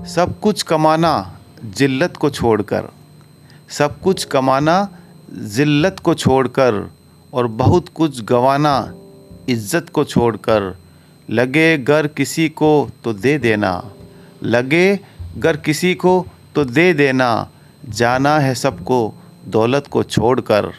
सब कुछ कमाना जिल्लत को छोड़कर, सब कुछ कमाना ज़िल्लत को छोड़कर और बहुत कुछ गंवाना इज़्ज़त को छोड़कर। लगे गर किसी को तो दे देना, लगे गर किसी को तो दे देना। जाना है सबको, दौलत को छोड़कर।